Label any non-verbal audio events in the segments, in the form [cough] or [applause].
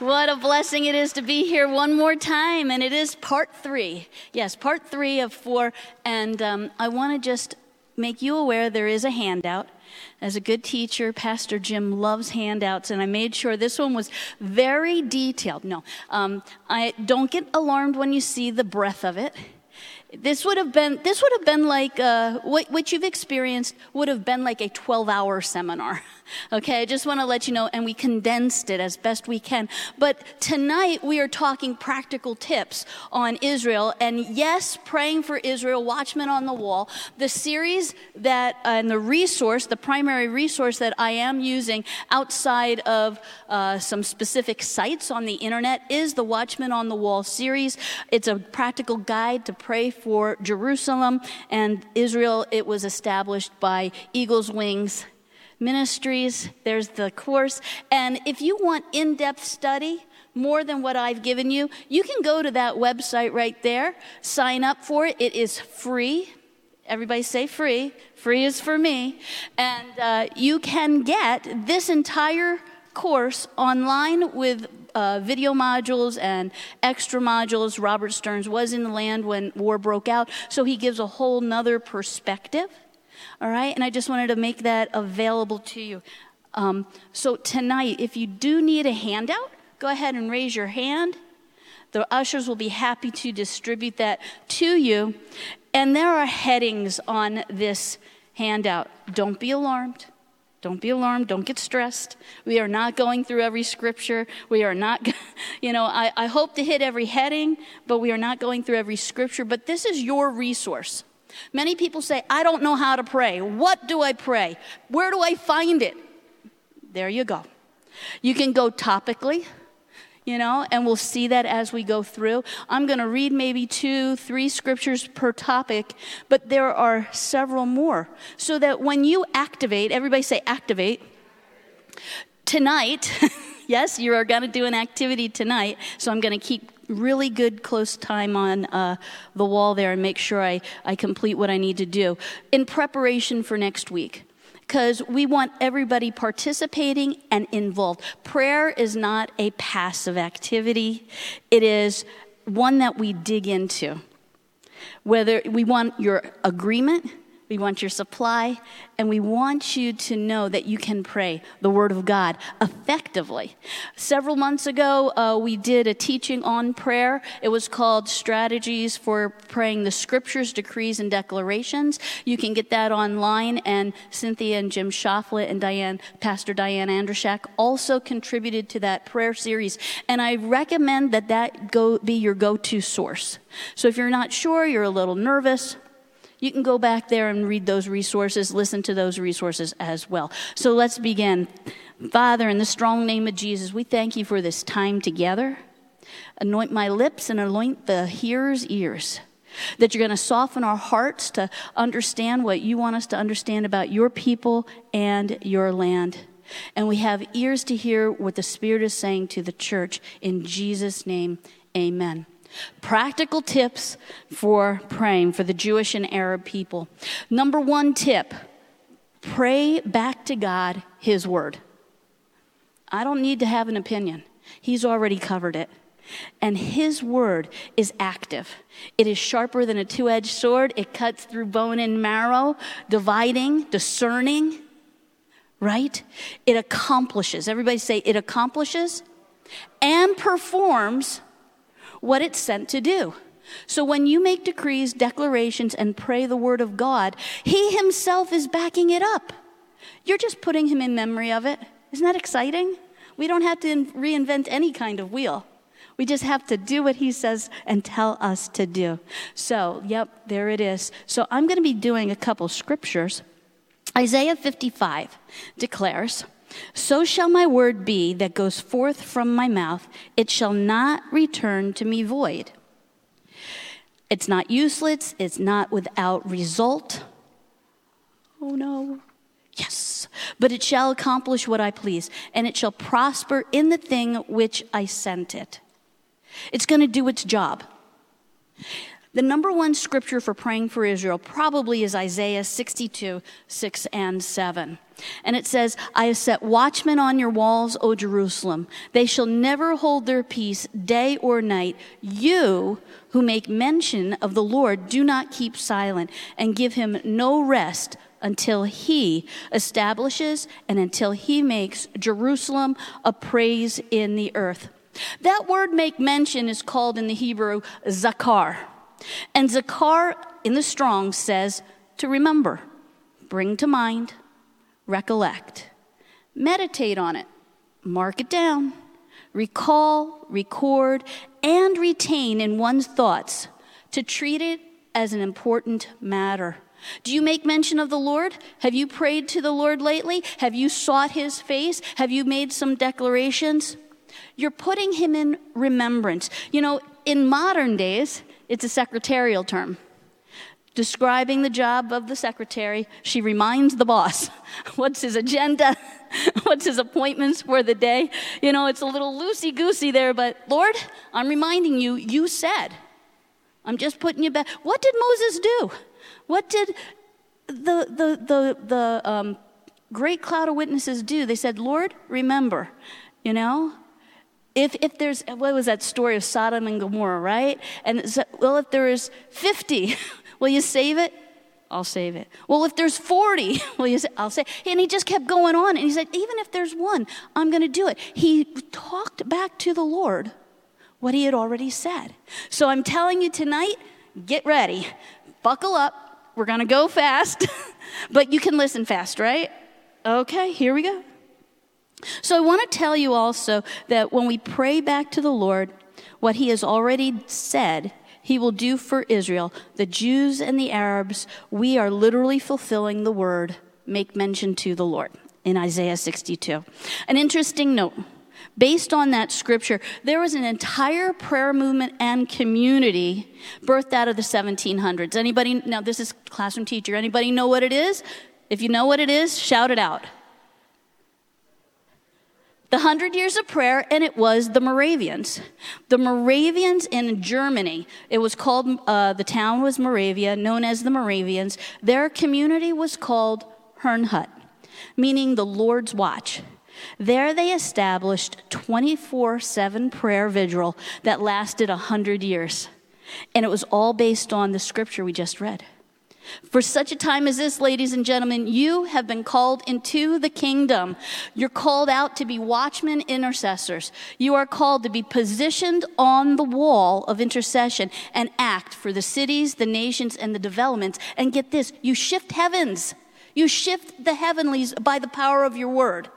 What a blessing it is to be here one more time, and it is part three. Yes, part three of four. And um, I want to just make you aware there is a handout. As a good teacher, Pastor Jim loves handouts, and I made sure this one was very detailed. No, um, I don't get alarmed when you see the breadth of it. This would have been this would have been like uh, what, what you've experienced would have been like a 12 hour seminar. [laughs] Okay, I just want to let you know, and we condensed it as best we can. But tonight we are talking practical tips on Israel, and yes, praying for Israel, Watchmen on the Wall. The series that uh, and the resource, the primary resource that I am using outside of uh, some specific sites on the internet is the Watchmen on the Wall series. It's a practical guide to pray for Jerusalem and Israel. It was established by Eagles Wings Ministries. There's the course. And if you want in depth study, more than what I've given you, you can go to that website right there, sign up for it. It is free. Everybody say free. Free is for me. And uh, you can get this entire course online with uh, video modules and extra modules. Robert Stearns was in the land when war broke out, so he gives a whole nother perspective. All right, and I just wanted to make that available to you. Um, so tonight, if you do need a handout, go ahead and raise your hand. The ushers will be happy to distribute that to you. And there are headings on this handout. Don't be alarmed. Don't be alarmed. Don't get stressed. We are not going through every scripture. We are not, [laughs] you know, I, I hope to hit every heading, but we are not going through every scripture. But this is your resource. Many people say, I don't know how to pray. What do I pray? Where do I find it? There you go. You can go topically you know, and we'll see that as we go through. I'm going to read maybe two, three scriptures per topic, but there are several more. So that when you activate, everybody say activate, tonight, [laughs] yes, you are going to do an activity tonight, so I'm going to keep really good close time on uh, the wall there and make sure I, I complete what I need to do in preparation for next week because we want everybody participating and involved. Prayer is not a passive activity, it is one that we dig into. Whether we want your agreement, we want your supply, and we want you to know that you can pray the Word of God effectively. Several months ago, uh, we did a teaching on prayer. It was called Strategies for Praying the Scriptures, Decrees, and Declarations. You can get that online, and Cynthia and Jim Shofflet and Diane, Pastor Diane Andrushak also contributed to that prayer series. And I recommend that that go, be your go to source. So if you're not sure, you're a little nervous, you can go back there and read those resources, listen to those resources as well. So let's begin. Father, in the strong name of Jesus, we thank you for this time together. Anoint my lips and anoint the hearer's ears. That you're going to soften our hearts to understand what you want us to understand about your people and your land. And we have ears to hear what the Spirit is saying to the church. In Jesus' name, amen. Practical tips for praying for the Jewish and Arab people. Number one tip pray back to God His Word. I don't need to have an opinion, He's already covered it. And His Word is active. It is sharper than a two edged sword, it cuts through bone and marrow, dividing, discerning, right? It accomplishes. Everybody say, it accomplishes and performs what it's sent to do. So when you make decrees, declarations, and pray the word of God, He Himself is backing it up. You're just putting Him in memory of it. Isn't that exciting? We don't have to reinvent any kind of wheel. We just have to do what he says and tell us to do. So, yep, there it is. So, I'm going to be doing a couple scriptures. Isaiah 55 declares, so shall my word be that goes forth from my mouth. It shall not return to me void. It's not useless, it's not without result. Oh no. Yes. But it shall accomplish what I please, and it shall prosper in the thing which I sent it. It's going to do its job. The number one scripture for praying for Israel probably is Isaiah 62, 6 and 7. And it says, I have set watchmen on your walls, O Jerusalem. They shall never hold their peace day or night. You who make mention of the Lord, do not keep silent and give him no rest until he establishes and until he makes Jerusalem a praise in the earth. That word make mention is called in the Hebrew zakar. And zakar in the Strong says to remember, bring to mind, recollect, meditate on it, mark it down, recall, record, and retain in one's thoughts to treat it as an important matter. Do you make mention of the Lord? Have you prayed to the Lord lately? Have you sought his face? Have you made some declarations? You're putting him in remembrance. You know, in modern days, it's a secretarial term. Describing the job of the secretary, she reminds the boss [laughs] what's his agenda, [laughs] what's his appointments for the day. You know, it's a little loosey goosey there, but Lord, I'm reminding you, you said. I'm just putting you back. What did Moses do? What did the, the, the, the um, great cloud of witnesses do? They said, Lord, remember, you know, if, if there's, what was that story of Sodom and Gomorrah, right? And, well, if there is 50, [laughs] will you save it? I'll save it. Well, if there's 40, [laughs] will you say, I'll say. And he just kept going on. And he said, even if there's one, I'm going to do it. He talked back to the Lord what he had already said. So I'm telling you tonight, get ready, buckle up, we're going to go fast, [laughs] but you can listen fast, right? Okay, here we go. So I want to tell you also that when we pray back to the Lord, what he has already said he will do for Israel, the Jews and the Arabs, we are literally fulfilling the word, make mention to the Lord in Isaiah 62. An interesting note based on that scripture, there was an entire prayer movement and community birthed out of the 1700s. Anybody, now this is classroom teacher, anybody know what it is? If you know what it is, shout it out. The Hundred Years of Prayer, and it was the Moravians. The Moravians in Germany, it was called, uh, the town was Moravia, known as the Moravians. Their community was called Herrnhut, meaning the Lord's Watch. There they established 24 7 prayer vigil that lasted 100 years. And it was all based on the scripture we just read. For such a time as this, ladies and gentlemen, you have been called into the kingdom. You're called out to be watchmen, intercessors. You are called to be positioned on the wall of intercession and act for the cities, the nations, and the developments. And get this you shift heavens. You shift the heavenlies by the power of your word.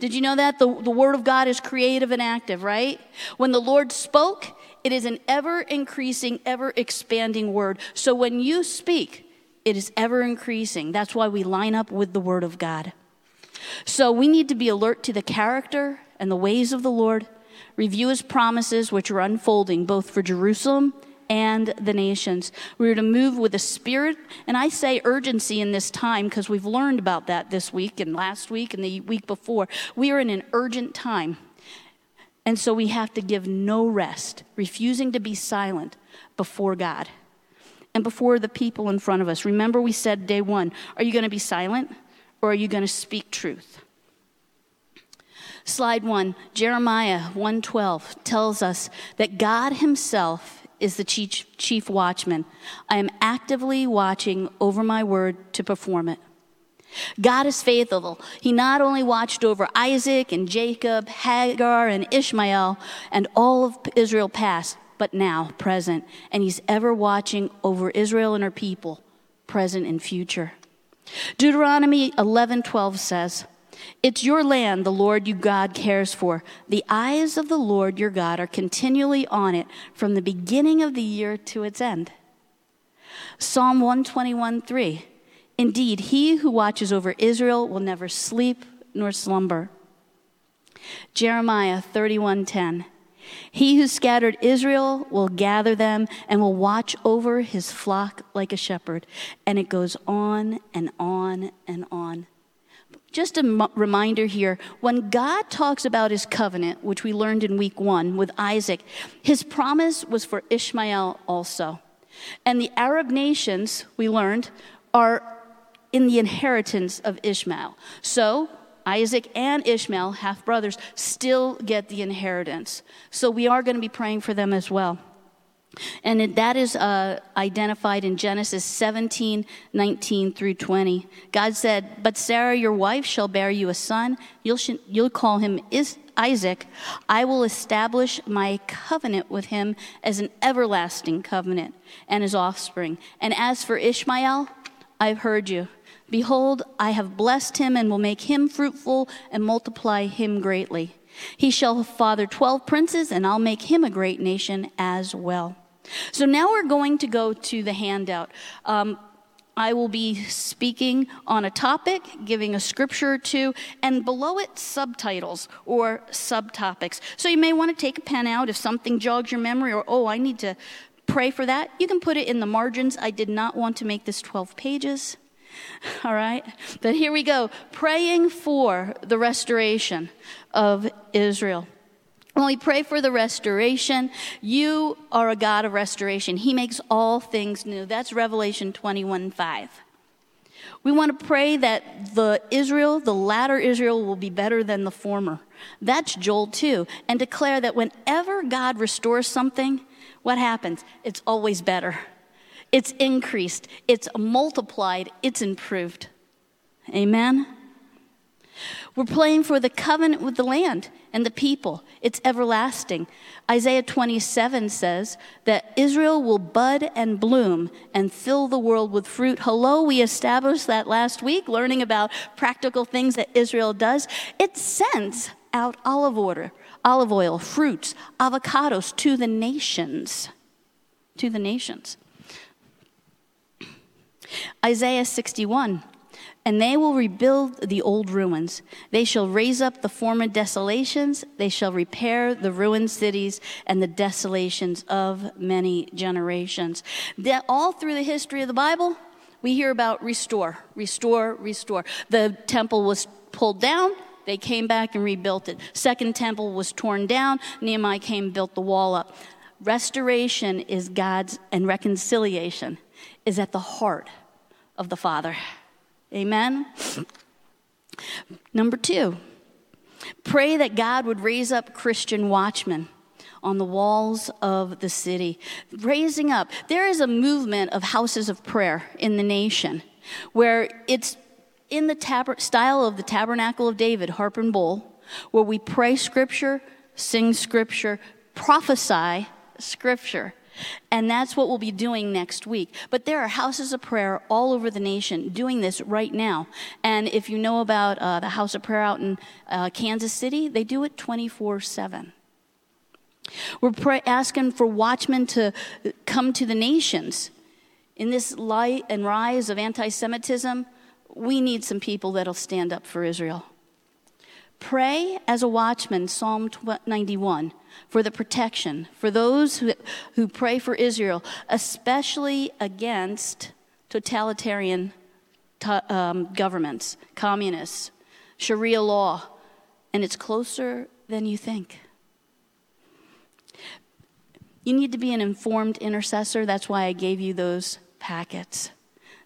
Did you know that? The, the Word of God is creative and active, right? When the Lord spoke, it is an ever increasing, ever expanding word. So when you speak, it is ever increasing. That's why we line up with the Word of God. So we need to be alert to the character and the ways of the Lord, review His promises, which are unfolding both for Jerusalem and the nations. We are to move with a spirit, and I say urgency in this time because we've learned about that this week and last week and the week before. We are in an urgent time. And so we have to give no rest, refusing to be silent before God and before the people in front of us. Remember, we said day one are you going to be silent or are you going to speak truth? Slide one, Jeremiah 112 tells us that God Himself is the chief, chief watchman. I am actively watching over my word to perform it. God is faithful. He not only watched over Isaac and Jacob, Hagar and Ishmael, and all of Israel past, but now present. And He's ever watching over Israel and her people, present and future. Deuteronomy 11:12 says, it's your land the Lord your God cares for. The eyes of the Lord your God are continually on it from the beginning of the year to its end. Psalm 121 3. Indeed, he who watches over Israel will never sleep nor slumber. Jeremiah 31:10 He who scattered Israel will gather them and will watch over his flock like a shepherd and it goes on and on and on Just a m- reminder here when God talks about his covenant, which we learned in week one with Isaac, his promise was for Ishmael also. And the Arab nations, we learned, are in the inheritance of Ishmael. So Isaac and Ishmael, half brothers, still get the inheritance. So we are going to be praying for them as well. And that is uh, identified in Genesis 17, 19 through 20. God said, But Sarah, your wife, shall bear you a son. You'll, sh- you'll call him Is- Isaac. I will establish my covenant with him as an everlasting covenant and his offspring. And as for Ishmael, I've heard you. Behold, I have blessed him and will make him fruitful and multiply him greatly. He shall father 12 princes, and I'll make him a great nation as well. So now we're going to go to the handout. Um, I will be speaking on a topic, giving a scripture or two, and below it, subtitles or subtopics. So you may want to take a pen out if something jogs your memory, or, oh, I need to pray for that. You can put it in the margins. I did not want to make this 12 pages. [laughs] All right? But here we go praying for the restoration of Israel. When we pray for the restoration, you are a God of restoration. He makes all things new. That's Revelation 21 5. We want to pray that the Israel, the latter Israel, will be better than the former. That's Joel 2. And declare that whenever God restores something, what happens? It's always better. It's increased, it's multiplied, it's improved. Amen? We're playing for the covenant with the land and the people. It's everlasting. Isaiah 27 says that Israel will bud and bloom and fill the world with fruit. Hello, we established that last week, learning about practical things that Israel does. It sends out olive oil, olive oil, fruits, avocados to the nations. To the nations. Isaiah 61 and they will rebuild the old ruins. They shall raise up the former desolations. They shall repair the ruined cities and the desolations of many generations. All through the history of the Bible, we hear about restore, restore, restore. The temple was pulled down. They came back and rebuilt it. Second temple was torn down. Nehemiah came and built the wall up. Restoration is God's, and reconciliation is at the heart of the Father. Amen? Number two, pray that God would raise up Christian watchmen on the walls of the city. Raising up. There is a movement of houses of prayer in the nation where it's in the tab- style of the Tabernacle of David, harp and bowl, where we pray scripture, sing scripture, prophesy scripture. And that's what we'll be doing next week. But there are houses of prayer all over the nation doing this right now. And if you know about uh, the house of prayer out in uh, Kansas City, they do it 24 7. We're pray- asking for watchmen to come to the nations. In this light and rise of anti Semitism, we need some people that'll stand up for Israel. Pray as a watchman, Psalm 91 for the protection, for those who, who pray for Israel, especially against totalitarian um, governments, communists, Sharia law, and it's closer than you think. You need to be an informed intercessor. That's why I gave you those packets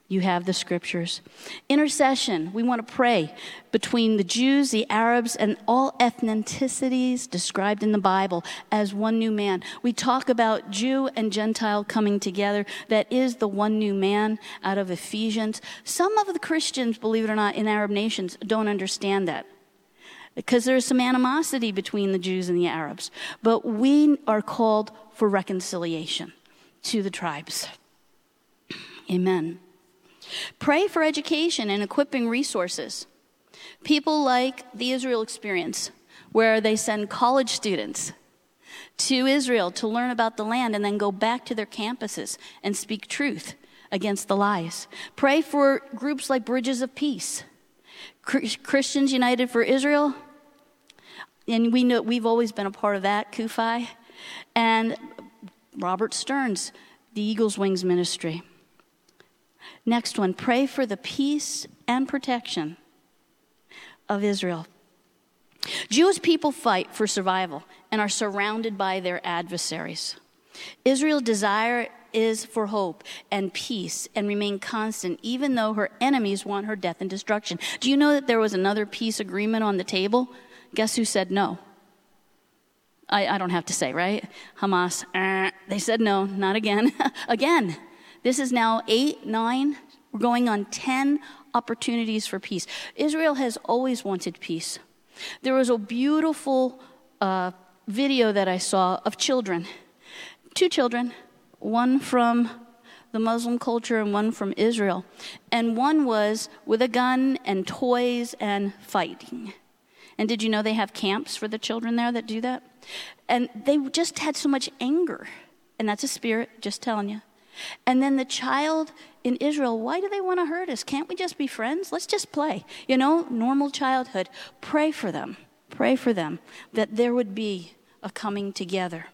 you have the scriptures. Intercession, we want to pray between the Jews, the Arabs, and all ethnicities described in the Bible as one new man. We talk about Jew and Gentile coming together. That is the one new man out of Ephesians. Some of the Christians, believe it or not, in Arab nations don't understand that because there's some animosity between the Jews and the Arabs. But we are called for reconciliation to the tribes. Amen. Pray for education and equipping resources. People like the Israel experience, where they send college students to Israel to learn about the land and then go back to their campuses and speak truth against the lies. Pray for groups like Bridges of Peace, Christians United for Israel, and we know we've always been a part of that, CUFI, and Robert Stearns, the Eagles Wings Ministry. Next one pray for the peace and protection of Israel. Jewish people fight for survival and are surrounded by their adversaries. Israel's desire is for hope and peace and remain constant, even though her enemies want her death and destruction. Do you know that there was another peace agreement on the table? Guess who said no? I, I don't have to say, right? Hamas. Uh, they said no, not again. [laughs] again. This is now eight, nine, we're going on 10 opportunities for peace. Israel has always wanted peace. There was a beautiful uh, video that I saw of children, two children, one from the Muslim culture and one from Israel. And one was with a gun and toys and fighting. And did you know they have camps for the children there that do that? And they just had so much anger. And that's a spirit, just telling you. And then the child in Israel, why do they want to hurt us? Can't we just be friends? Let's just play. You know, normal childhood. Pray for them. Pray for them that there would be a coming together.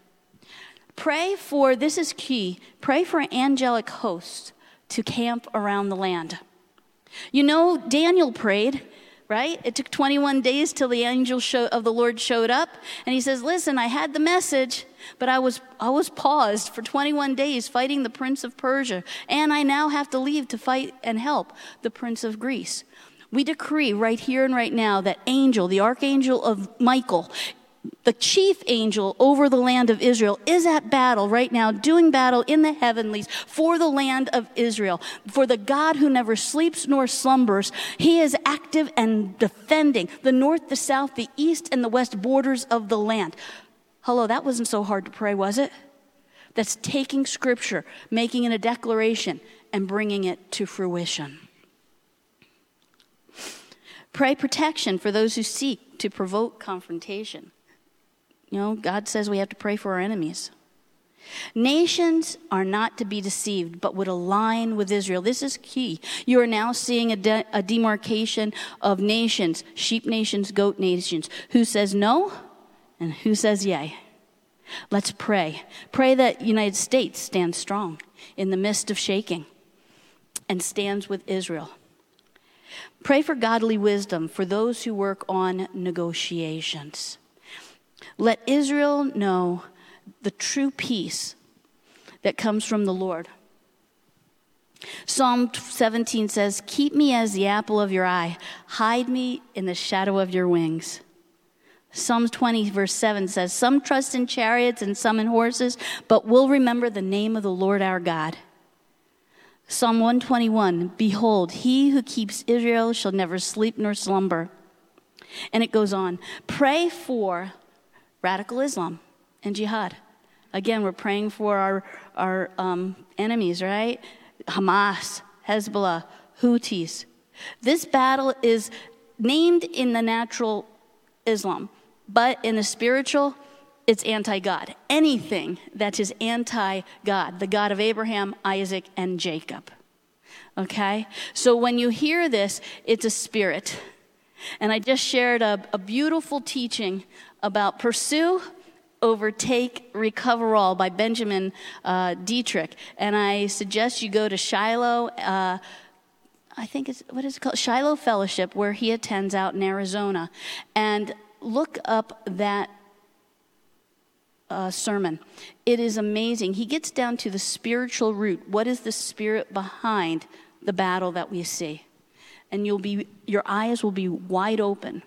Pray for, this is key, pray for angelic hosts to camp around the land. You know, Daniel prayed right? It took 21 days till the angel show, of the Lord showed up. And he says, Listen, I had the message, but I was, I was paused for 21 days fighting the prince of Persia. And I now have to leave to fight and help the prince of Greece. We decree right here and right now that angel, the archangel of Michael, the chief angel over the land of Israel is at battle right now, doing battle in the heavenlies for the land of Israel. For the God who never sleeps nor slumbers, he is active and defending the north, the south, the east, and the west borders of the land. Hello, that wasn't so hard to pray, was it? That's taking scripture, making it a declaration, and bringing it to fruition. Pray protection for those who seek to provoke confrontation. You know, God says we have to pray for our enemies. Nations are not to be deceived, but would align with Israel. This is key. You are now seeing a, de- a, demarcation of nations, sheep nations, goat nations. Who says no and who says yay? Let's pray. Pray that United States stands strong in the midst of shaking and stands with Israel. Pray for godly wisdom for those who work on negotiations. Let Israel know the true peace that comes from the Lord. Psalm 17 says, Keep me as the apple of your eye, hide me in the shadow of your wings. Psalm 20, verse 7 says, Some trust in chariots and some in horses, but we'll remember the name of the Lord our God. Psalm 121 Behold, he who keeps Israel shall never sleep nor slumber. And it goes on. Pray for radical Islam and jihad. Again, we're praying for our, our um, enemies, right? Hamas, Hezbollah, Houthis. This battle is named in the natural Islam, but in the spiritual, it's anti God. Anything that is anti God, the God of Abraham, Isaac, and Jacob. Okay? So when you hear this, it's a spirit. And I just shared a, a beautiful teaching about Pursue, Overtake, Recover All by Benjamin uh, Dietrich. And I suggest you go to Shiloh. Uh, I think it's, what is it called? Shiloh Fellowship, where he attends out in Arizona. And look up that uh, sermon. It is amazing. He gets down to the spiritual root. What is the spirit behind the battle that we see? And you'll be, your eyes will be wide open.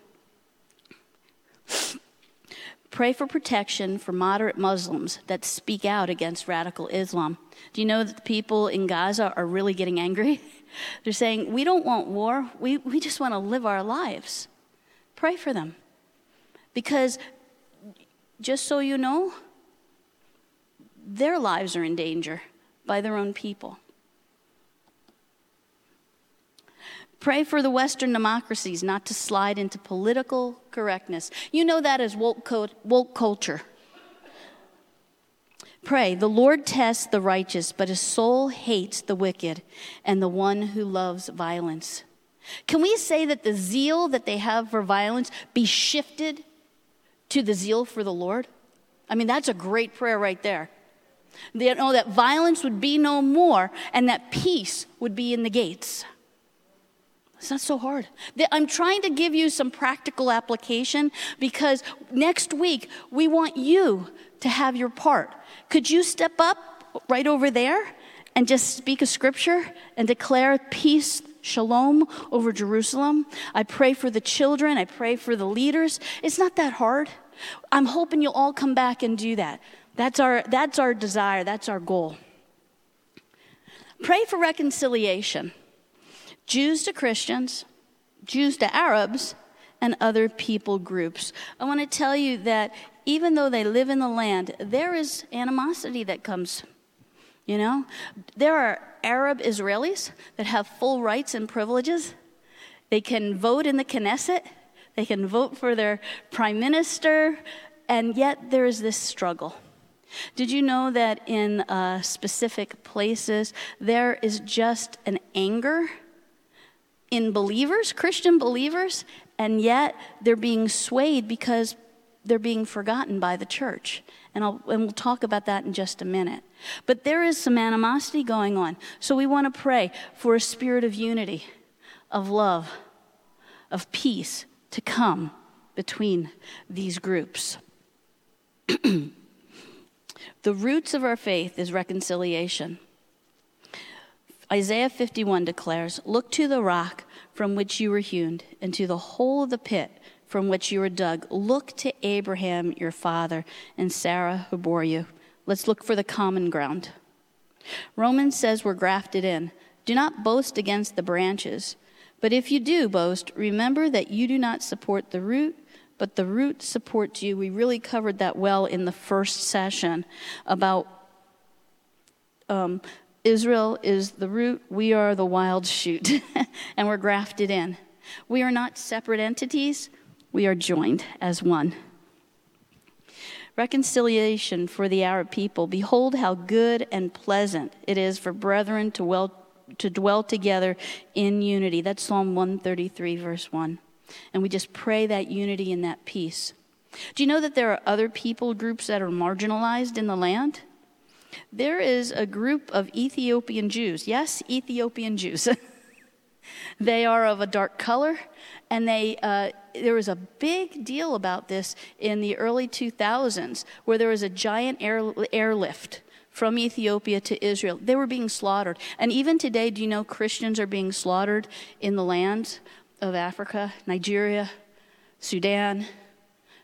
Pray for protection for moderate Muslims that speak out against radical Islam. Do you know that the people in Gaza are really getting angry? [laughs] They're saying, We don't want war, we, we just want to live our lives. Pray for them. Because, just so you know, their lives are in danger by their own people. Pray for the Western democracies not to slide into political correctness. You know that as woke, woke culture. Pray, the Lord tests the righteous, but his soul hates the wicked and the one who loves violence. Can we say that the zeal that they have for violence be shifted to the zeal for the Lord? I mean, that's a great prayer right there. They know that violence would be no more and that peace would be in the gates. It's not so hard. I'm trying to give you some practical application because next week we want you to have your part. Could you step up right over there and just speak a scripture and declare peace, shalom over Jerusalem? I pray for the children, I pray for the leaders. It's not that hard. I'm hoping you'll all come back and do that. That's our, that's our desire, that's our goal. Pray for reconciliation. Jews to Christians, Jews to Arabs, and other people groups. I want to tell you that even though they live in the land, there is animosity that comes. You know, there are Arab Israelis that have full rights and privileges. They can vote in the Knesset, they can vote for their prime minister, and yet there is this struggle. Did you know that in uh, specific places there is just an anger in believers, Christian believers, and yet they're being swayed because they're being forgotten by the church. And, I'll, and we'll talk about that in just a minute. But there is some animosity going on. So we want to pray for a spirit of unity, of love, of peace to come between these groups. [clears throat] the roots of our faith is reconciliation. Isaiah 51 declares, Look to the rock from which you were hewn, and to the hole of the pit from which you were dug. Look to Abraham, your father, and Sarah, who bore you. Let's look for the common ground. Romans says we're grafted in. Do not boast against the branches. But if you do boast, remember that you do not support the root, but the root supports you. We really covered that well in the first session about um, Israel is the root, we are the wild shoot, [laughs] and we're grafted in. We are not separate entities, we are joined as one. Reconciliation for the Arab people. Behold, how good and pleasant it is for brethren to, well, to dwell together in unity. That's Psalm 133, verse 1. And we just pray that unity and that peace. Do you know that there are other people groups that are marginalized in the land? There is a group of Ethiopian Jews. Yes, Ethiopian Jews. [laughs] they are of a dark color, and they, uh, there was a big deal about this in the early 2000s where there was a giant air, airlift from Ethiopia to Israel. They were being slaughtered. And even today, do you know Christians are being slaughtered in the lands of Africa, Nigeria, Sudan,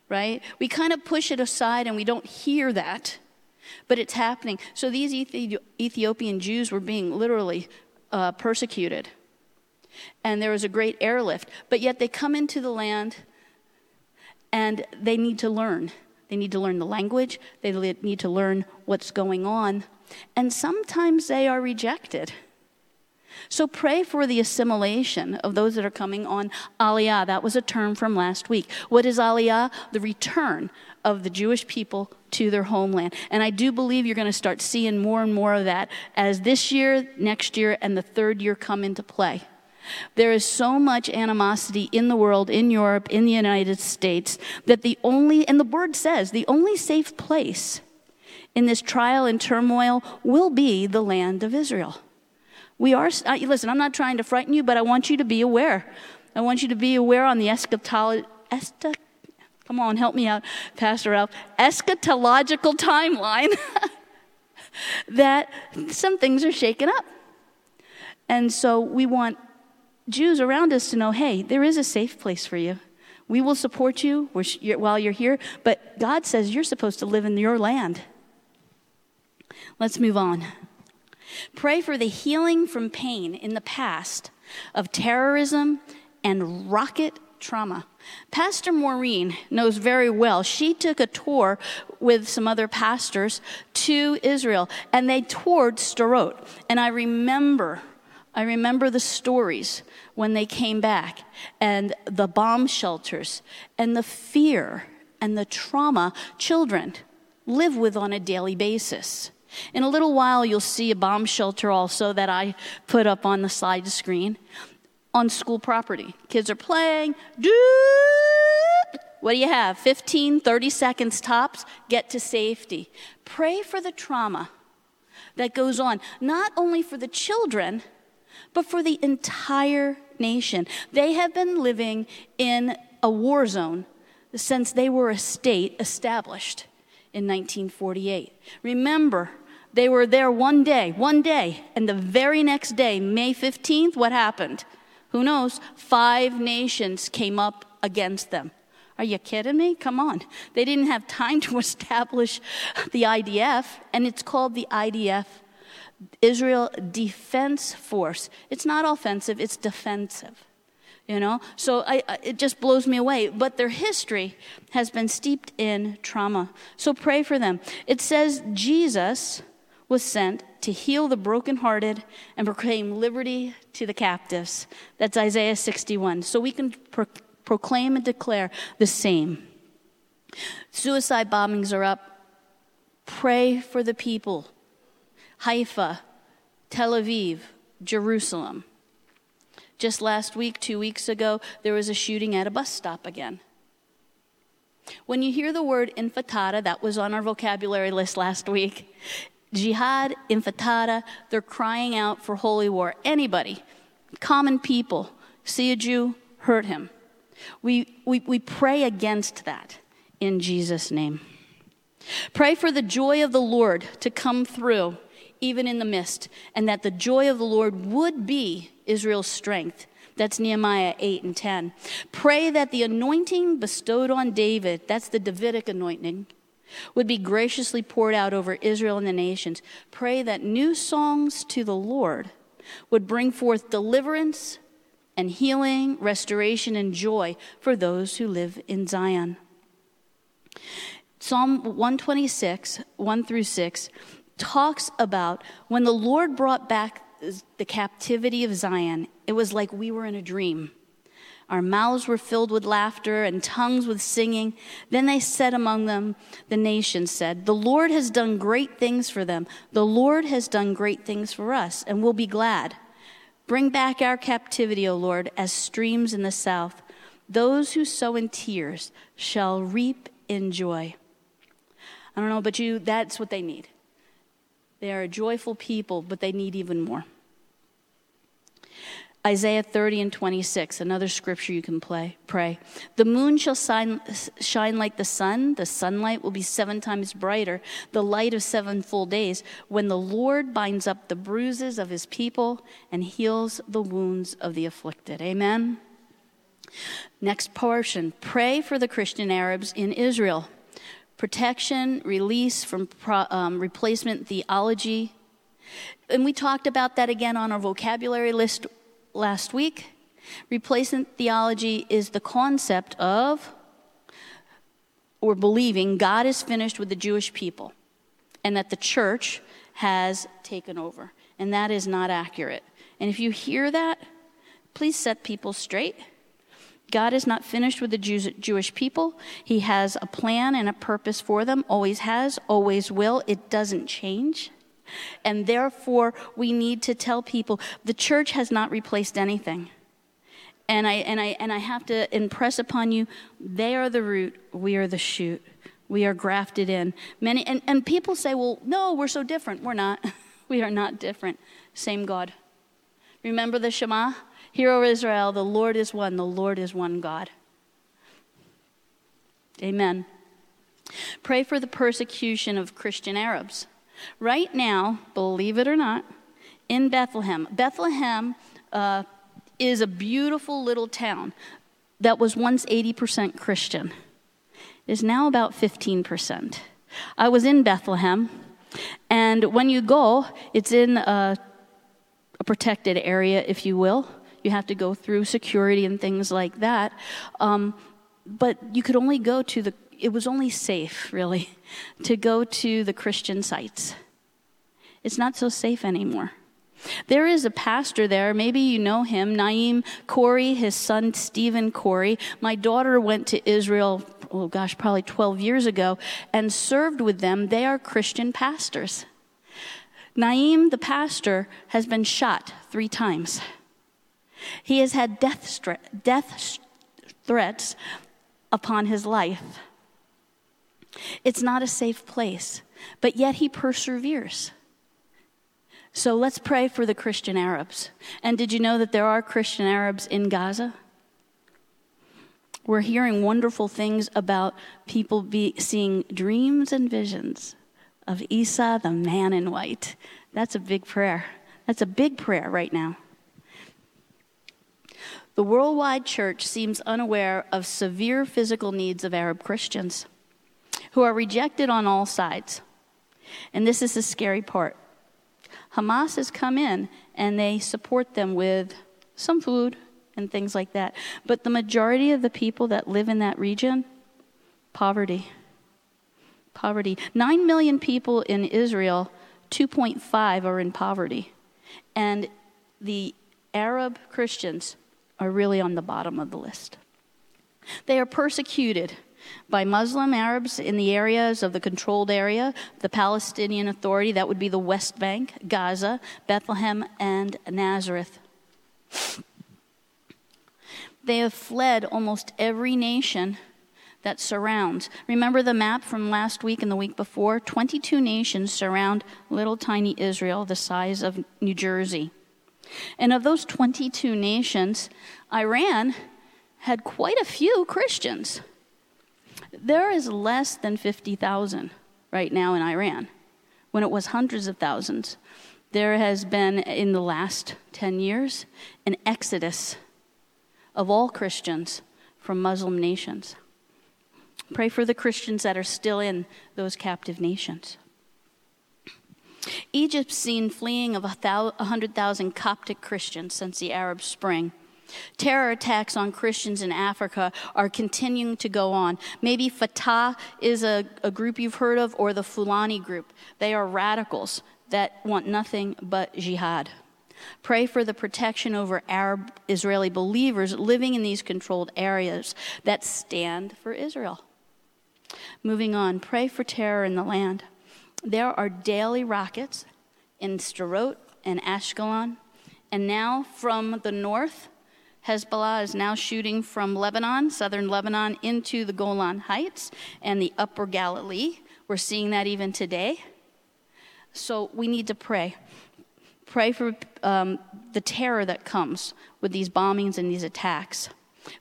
right? We kind of push it aside and we don't hear that but it's happening. So these Ethiopian Jews were being literally uh, persecuted. And there was a great airlift. But yet they come into the land and they need to learn. They need to learn the language, they need to learn what's going on. And sometimes they are rejected. So pray for the assimilation of those that are coming on Aliyah. That was a term from last week. What is Aliyah? The return of the Jewish people to their homeland. And I do believe you're going to start seeing more and more of that as this year, next year, and the third year come into play. There is so much animosity in the world, in Europe, in the United States, that the only, and the word says, the only safe place in this trial and turmoil will be the land of Israel. We are, listen, I'm not trying to frighten you, but I want you to be aware. I want you to be aware on the eschatology, Come on, help me out, Pastor Ralph. Eschatological timeline [laughs] that some things are shaken up. And so we want Jews around us to know hey, there is a safe place for you. We will support you while you're here, but God says you're supposed to live in your land. Let's move on. Pray for the healing from pain in the past of terrorism and rocket trauma. Pastor Maureen knows very well. She took a tour with some other pastors to Israel, and they toured Sderot. And I remember, I remember the stories when they came back, and the bomb shelters, and the fear and the trauma children live with on a daily basis. In a little while, you'll see a bomb shelter also that I put up on the slide screen on school property. Kids are playing. What do you have? 15, 30 seconds tops, get to safety. Pray for the trauma that goes on, not only for the children, but for the entire nation. They have been living in a war zone since they were a state established in 1948. Remember, they were there one day, one day, and the very next day, May 15th, what happened? Who knows? Five nations came up against them. Are you kidding me? Come on. They didn't have time [laughs] to establish the IDF, and it's called the IDF Israel Defense Force. It's not offensive, it's defensive. You know? So I, I, it just blows me away. But their history has been steeped in trauma. So pray for them. It says Jesus was sent to heal the brokenhearted and proclaim liberty to the captives. That's Isaiah 61. So we can pro- proclaim and declare the same. Suicide bombings are up. Pray for the people. Haifa, Tel Aviv, Jerusalem. Just last week, two weeks ago, there was a shooting at a bus stop again. When you hear the word intifada, that was on our vocabulary list last week, jihad, intifada, they're crying out for holy war. Anybody, common people, see a Jew, hurt him. We, we, we pray against that in Jesus' name. Pray for the joy of the Lord to come through, even in the mist, and that the joy of the Lord would be Israel's strength. That's Nehemiah 8 and 10. Pray that the anointing bestowed on David, that's the Davidic anointing, would be graciously poured out over Israel and the nations. Pray that new songs to the Lord would bring forth deliverance and healing, restoration, and joy for those who live in Zion. Psalm 126, 1 through 6, talks about when the Lord brought back the captivity of Zion, it was like we were in a dream. Our mouths were filled with laughter and tongues with singing. Then they said among them, the nation said, The Lord has done great things for them. The Lord has done great things for us, and we'll be glad. Bring back our captivity, O Lord, as streams in the south. Those who sow in tears shall reap in joy. I don't know but you, that's what they need. They are a joyful people, but they need even more. Isaiah 30 and 26, another scripture you can play, pray. The moon shall shine, shine like the sun. The sunlight will be seven times brighter, the light of seven full days, when the Lord binds up the bruises of his people and heals the wounds of the afflicted. Amen. Next portion pray for the Christian Arabs in Israel. Protection, release from pro, um, replacement theology. And we talked about that again on our vocabulary list last week. Replacement theology is the concept of or believing God is finished with the Jewish people and that the church has taken over. And that is not accurate. And if you hear that, please set people straight. God is not finished with the Jews, Jewish people. He has a plan and a purpose for them, always has, always will. It doesn't change. And therefore, we need to tell people the church has not replaced anything. And I, and, I, and I have to impress upon you they are the root, we are the shoot. We are grafted in. Many, and, and people say, well, no, we're so different. We're not. [laughs] we are not different. Same God. Remember the Shema? Hear, O Israel, the Lord is one, the Lord is one God. Amen. Pray for the persecution of Christian Arabs. Right now, believe it or not, in Bethlehem, Bethlehem uh, is a beautiful little town that was once 80% Christian, it is now about 15%. I was in Bethlehem, and when you go, it's in a, a protected area, if you will. You have to go through security and things like that. Um, but you could only go to the it was only safe, really, [laughs] to go to the Christian sites. It's not so safe anymore. There is a pastor there, maybe you know him, Naim Khoury, his son Stephen Khoury. My daughter went to Israel, oh gosh, probably 12 years ago, and served with them. They are Christian pastors. Naim, the pastor, has been shot three times. He has had death, death threats upon his life. It's not a safe place, but yet he perseveres. So let's pray for the Christian Arabs. And did you know that there are Christian Arabs in Gaza? We're hearing wonderful things about people be, seeing dreams and visions of Isa, the man in white. That's a big prayer. That's a big prayer right now. The worldwide church seems unaware of severe physical needs of Arab Christians who are rejected on all sides. And this is the scary part. Hamas has come in and they support them with some food and things like that. But the majority of the people that live in that region, poverty. Poverty. Nine million people in Israel, 2.5 are in poverty. And the Arab Christians are really on the bottom of the list. They are persecuted by Muslim Arabs in the areas of the controlled area, the Palestinian Authority, that would be the West Bank, Gaza, Bethlehem, and Nazareth. They have fled almost every nation that surrounds. Remember the map from last week and the week before? 22 nations surround little tiny Israel, the size of New Jersey. And of those 22 nations, Iran had quite a few Christians. There is less than 50,000 right now in Iran, when it was hundreds of thousands. There has been, in the last 10 years, an exodus of all Christians from Muslim nations. Pray for the Christians that are still in those captive nations. Egypt's seen fleeing of 100,000 Coptic Christians since the Arab Spring. Terror attacks on Christians in Africa are continuing to go on. Maybe Fatah is a, a, group you've heard of, or the Fulani group. They are radicals that want nothing but jihad. Pray for the protection over Arab Israeli believers living in these controlled areas that stand for Israel. Moving on, pray for terror in the land. There are daily rockets in Sderot and Ashkelon, and now from the north, Hezbollah is now shooting from Lebanon, southern Lebanon, into the Golan Heights and the upper Galilee. We're seeing that even today. So we need to pray. Pray for um, the terror that comes with these bombings and these attacks,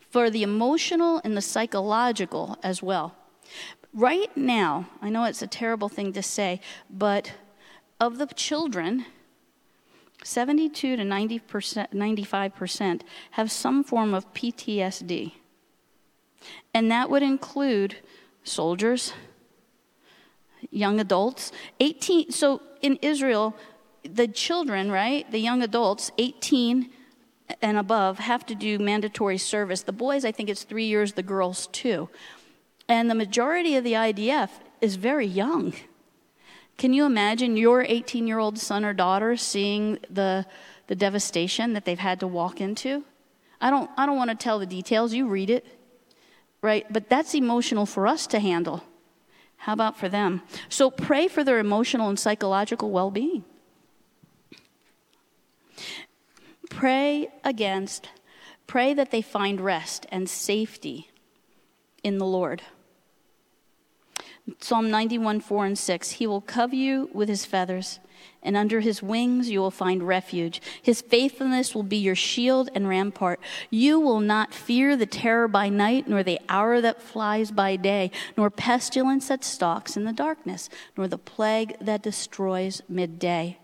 for the emotional and the psychological as well. Right now, I know it's a terrible thing to say, but of the children 72 to 90%, 95% have some form of PTSD. And that would include soldiers, young adults, 18. So in Israel, the children, right, the young adults, 18 and above, have to do mandatory service. The boys, I think it's three years, the girls, two. And the majority of the IDF is very young. Can you imagine your 18 year old son or daughter seeing the, the devastation that they've had to walk into? I don't, I don't want to tell the details, you read it, right? But that's emotional for us to handle. How about for them? So pray for their emotional and psychological well being. Pray against, pray that they find rest and safety in the Lord. Psalm 91, 4 and 6. He will cover you with his feathers, and under his wings you will find refuge. His faithfulness will be your shield and rampart. You will not fear the terror by night, nor the hour that flies by day, nor pestilence that stalks in the darkness, nor the plague that destroys midday.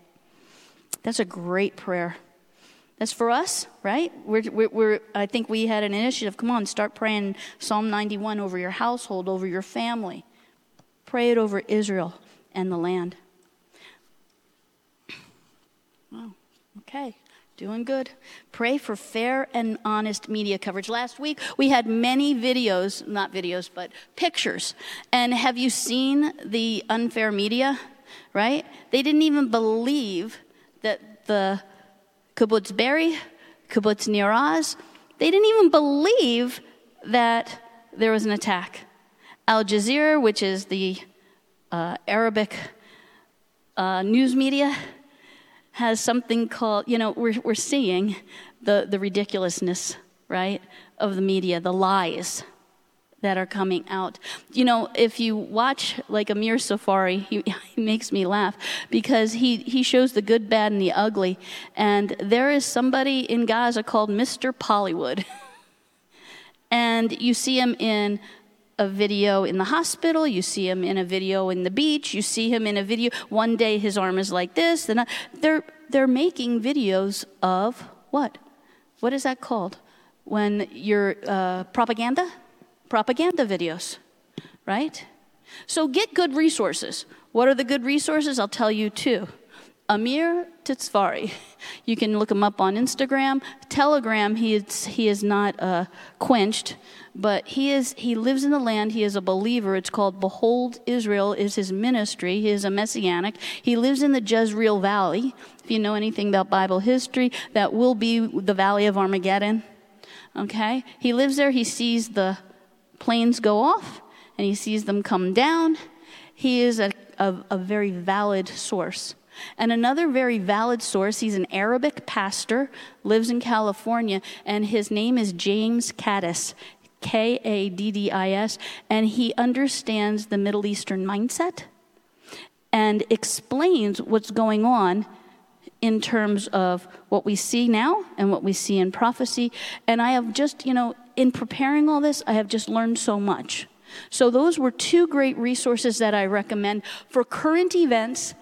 That's a great prayer. That's for us, right? We're, we're, we're, I think we had an initiative. Come on, start praying Psalm 91 over your household, over your family. Pray it over Israel and the land. Wow, okay. Doing good. Pray for fair and honest media coverage. Last week we had many videos, not videos, but pictures. And have you seen the unfair media? Right? They didn't even believe that the kibbutz Be'eri, kibbutz Nir Oz, they didn't even believe that there was an attack. Al Jazeera, which is the uh, Arabic uh, news media, has something called, you know, we're, we're seeing the, the ridiculousness, right, of the media, the lies that are coming out. You know, if you watch like Amir Tsarfati, he, [laughs] he, makes me laugh because he, he shows the good, bad, and the ugly. And there is somebody in Gaza called Mr. Pallywood. [laughs] and you see him in a video in the hospital, you see him in a video in the beach, you see him in a video. One day his arm is like this, then they're they're making videos of what? What is that called? When you're uh, propaganda, propaganda videos, right? So get good resources. What are the good resources? I'll tell you two. Amir Tsarfati. [laughs] You can look him up on Instagram. Telegram, he is, he is not uh, quenched, but he, is, he lives in the land. He is a believer. It's called Behold Israel is his ministry. He is a messianic. He lives in the Jezreel Valley. If you know anything about Bible history, that will be the Valley of Armageddon. Okay? He lives there. He sees the planes go off and he sees them come down. He is a, a, a very valid source. And another very valid source, he's an Arabic pastor, lives in California, and his name is James Kaddis, K A D D I S, and he understands the Middle Eastern mindset and explains what's going on in terms of what we see now and what we see in prophecy. And I have just, you know, in preparing all this, I have just learned so much. So, those were two great resources that I recommend for current events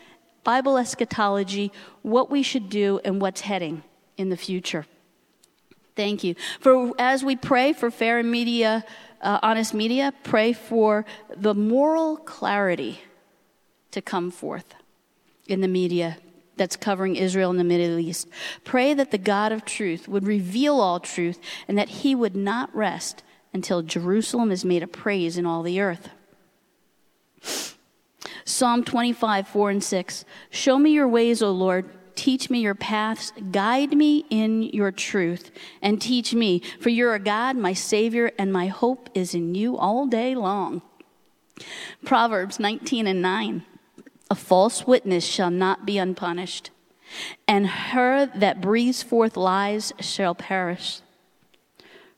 Bible eschatology, what we should do, and what's heading in the future. Thank you. For as we pray for fair and media, uh, honest media, pray for the moral clarity to come forth in the media that's covering Israel and the Middle East. Pray that the God of truth would reveal all truth and that he would not rest until Jerusalem is made a praise in all the earth. Psalm 25, 4 and 6. Show me your ways, O Lord. Teach me your paths. Guide me in your truth and teach me. For you're a God, my Savior, and my hope is in you all day long. Proverbs 19 and 9. A false witness shall not be unpunished, and her that breathes forth lies shall perish.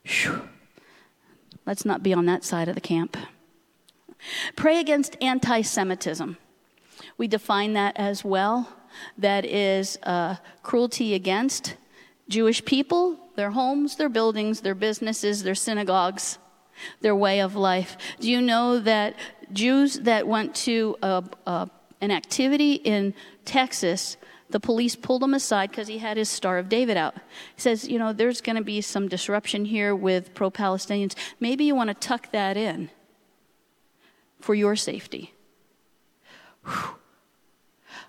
Whew. Let's not be on that side of the camp. Pray against anti Semitism. We define that as well. That is uh, cruelty against Jewish people, their homes, their buildings, their businesses, their synagogues, their way of life. Do you know that Jews that went to a, a, an activity in Texas, the police pulled him aside because he had his Star of David out. He says, You know, there's going to be some disruption here with pro Palestinians. Maybe you want to tuck that in for your safety. Whew.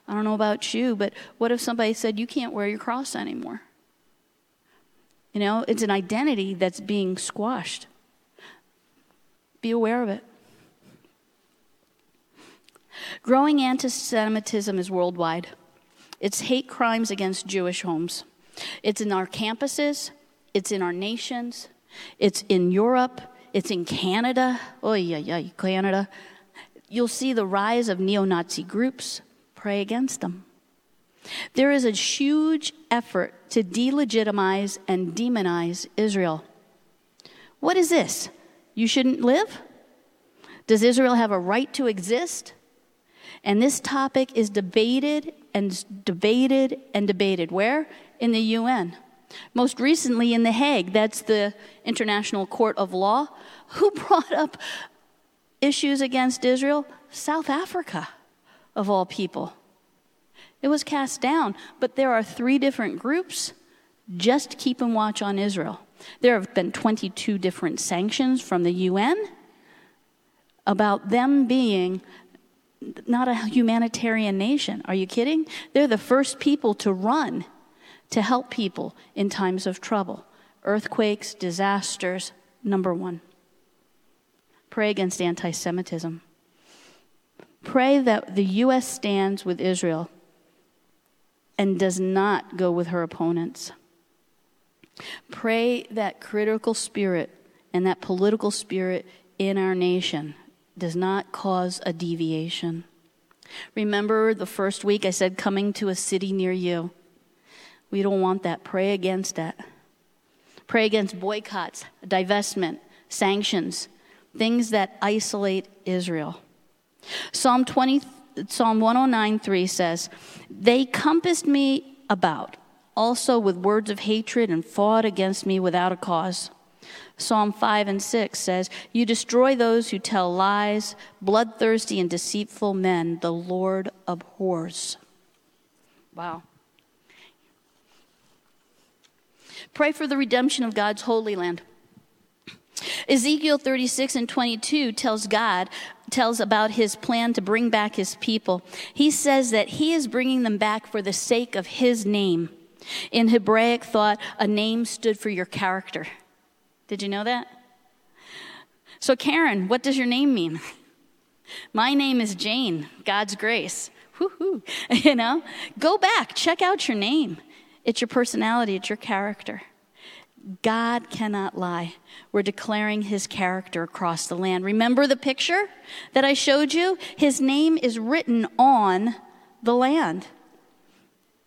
I don't know about you, but what if somebody said, You can't wear your cross anymore? You know, it's an identity that's being squashed. Be aware of it. Growing anti Semitism is worldwide. It's hate crimes against Jewish homes. It's in our campuses, it's in our nations, it's in Europe, it's in Canada. Oh, yeah, yeah, Canada. You'll see the rise of neo Nazi groups. Pray against them. There is a huge effort to delegitimize and demonize Israel. What is this? You shouldn't live? Does Israel have a right to exist? And this topic is debated and debated and debated. Where? In the UN. Most recently in The Hague, that's the International Court of Law. Who [laughs] brought up issues against Israel? South Africa, of all people. It was cast down, but there are three different groups just keeping watch on Israel. There have been 22 different sanctions from the UN about them being not a humanitarian nation. Are you kidding? They're the first people to run to help people in times of trouble. Earthquakes, disasters, number one. Pray against anti Semitism. Pray that the U.S. stands with Israel and does not go with her opponents. Pray that critical spirit and that political spirit in our nation does not cause a deviation. Remember the first week I said, coming to a city near you. We don't want that. Pray against that. Pray against boycotts, divestment, sanctions. things that isolate Israel. Psalm 20 Psalm 109 3 says, They compassed me about, also with words of hatred, and fought against me without a cause. Psalm 5 and 6 says, You destroy those who tell lies, bloodthirsty and deceitful men, the Lord abhors. Wow. Pray for the redemption of God's holy land. Ezekiel 36 and 22 tells God, tells about his plan to bring back his people. He says that he is bringing them back for the sake of his name. In Hebraic thought, a name stood for your character. Did you know that? So, Karen, what does your name mean? My name is Jane, God's grace. Woo-hoo. [laughs] You know, go back, check out your name. It's your personality, it's your character. God cannot lie. We're declaring his character across the land. Remember the picture that I showed you? His name is written on the land.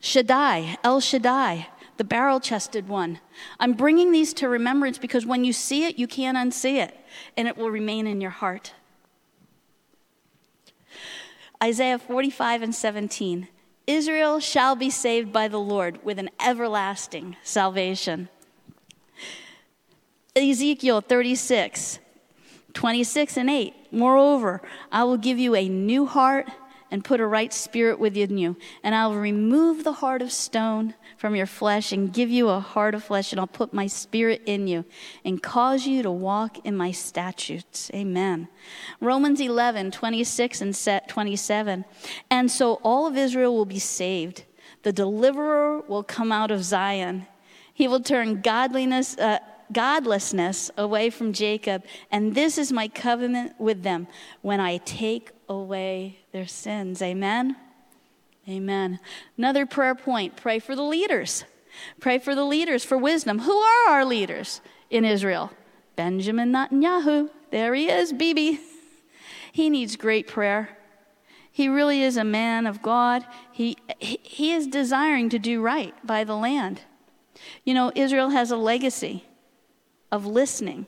Shaddai, El Shaddai, the barrel chested one. I'm bringing these to remembrance because when you see it, you can't unsee it, and it will remain in your heart. Isaiah 45 and 17 Israel shall be saved by the Lord with an everlasting salvation. Ezekiel 36, 26 and 8. Moreover, I will give you a new heart and put a right spirit within you, and I will remove the heart of stone from your flesh and give you a heart of flesh, and I'll put my spirit in you and cause you to walk in my statutes. Amen. Romans 11, 26 and 27. And so all of Israel will be saved. The deliverer will come out of Zion. He will turn godliness, uh, godlessness away from Jacob, and this is my covenant with them when I take away their sins. Amen. Amen. Another prayer point pray for the leaders. Pray for the leaders for wisdom. Who are our leaders in Israel? Benjamin Netanyahu. There he is, Bibi. He needs great prayer. He really is a man of God. He, he is desiring to do right by the land. You know, Israel has a legacy of listening.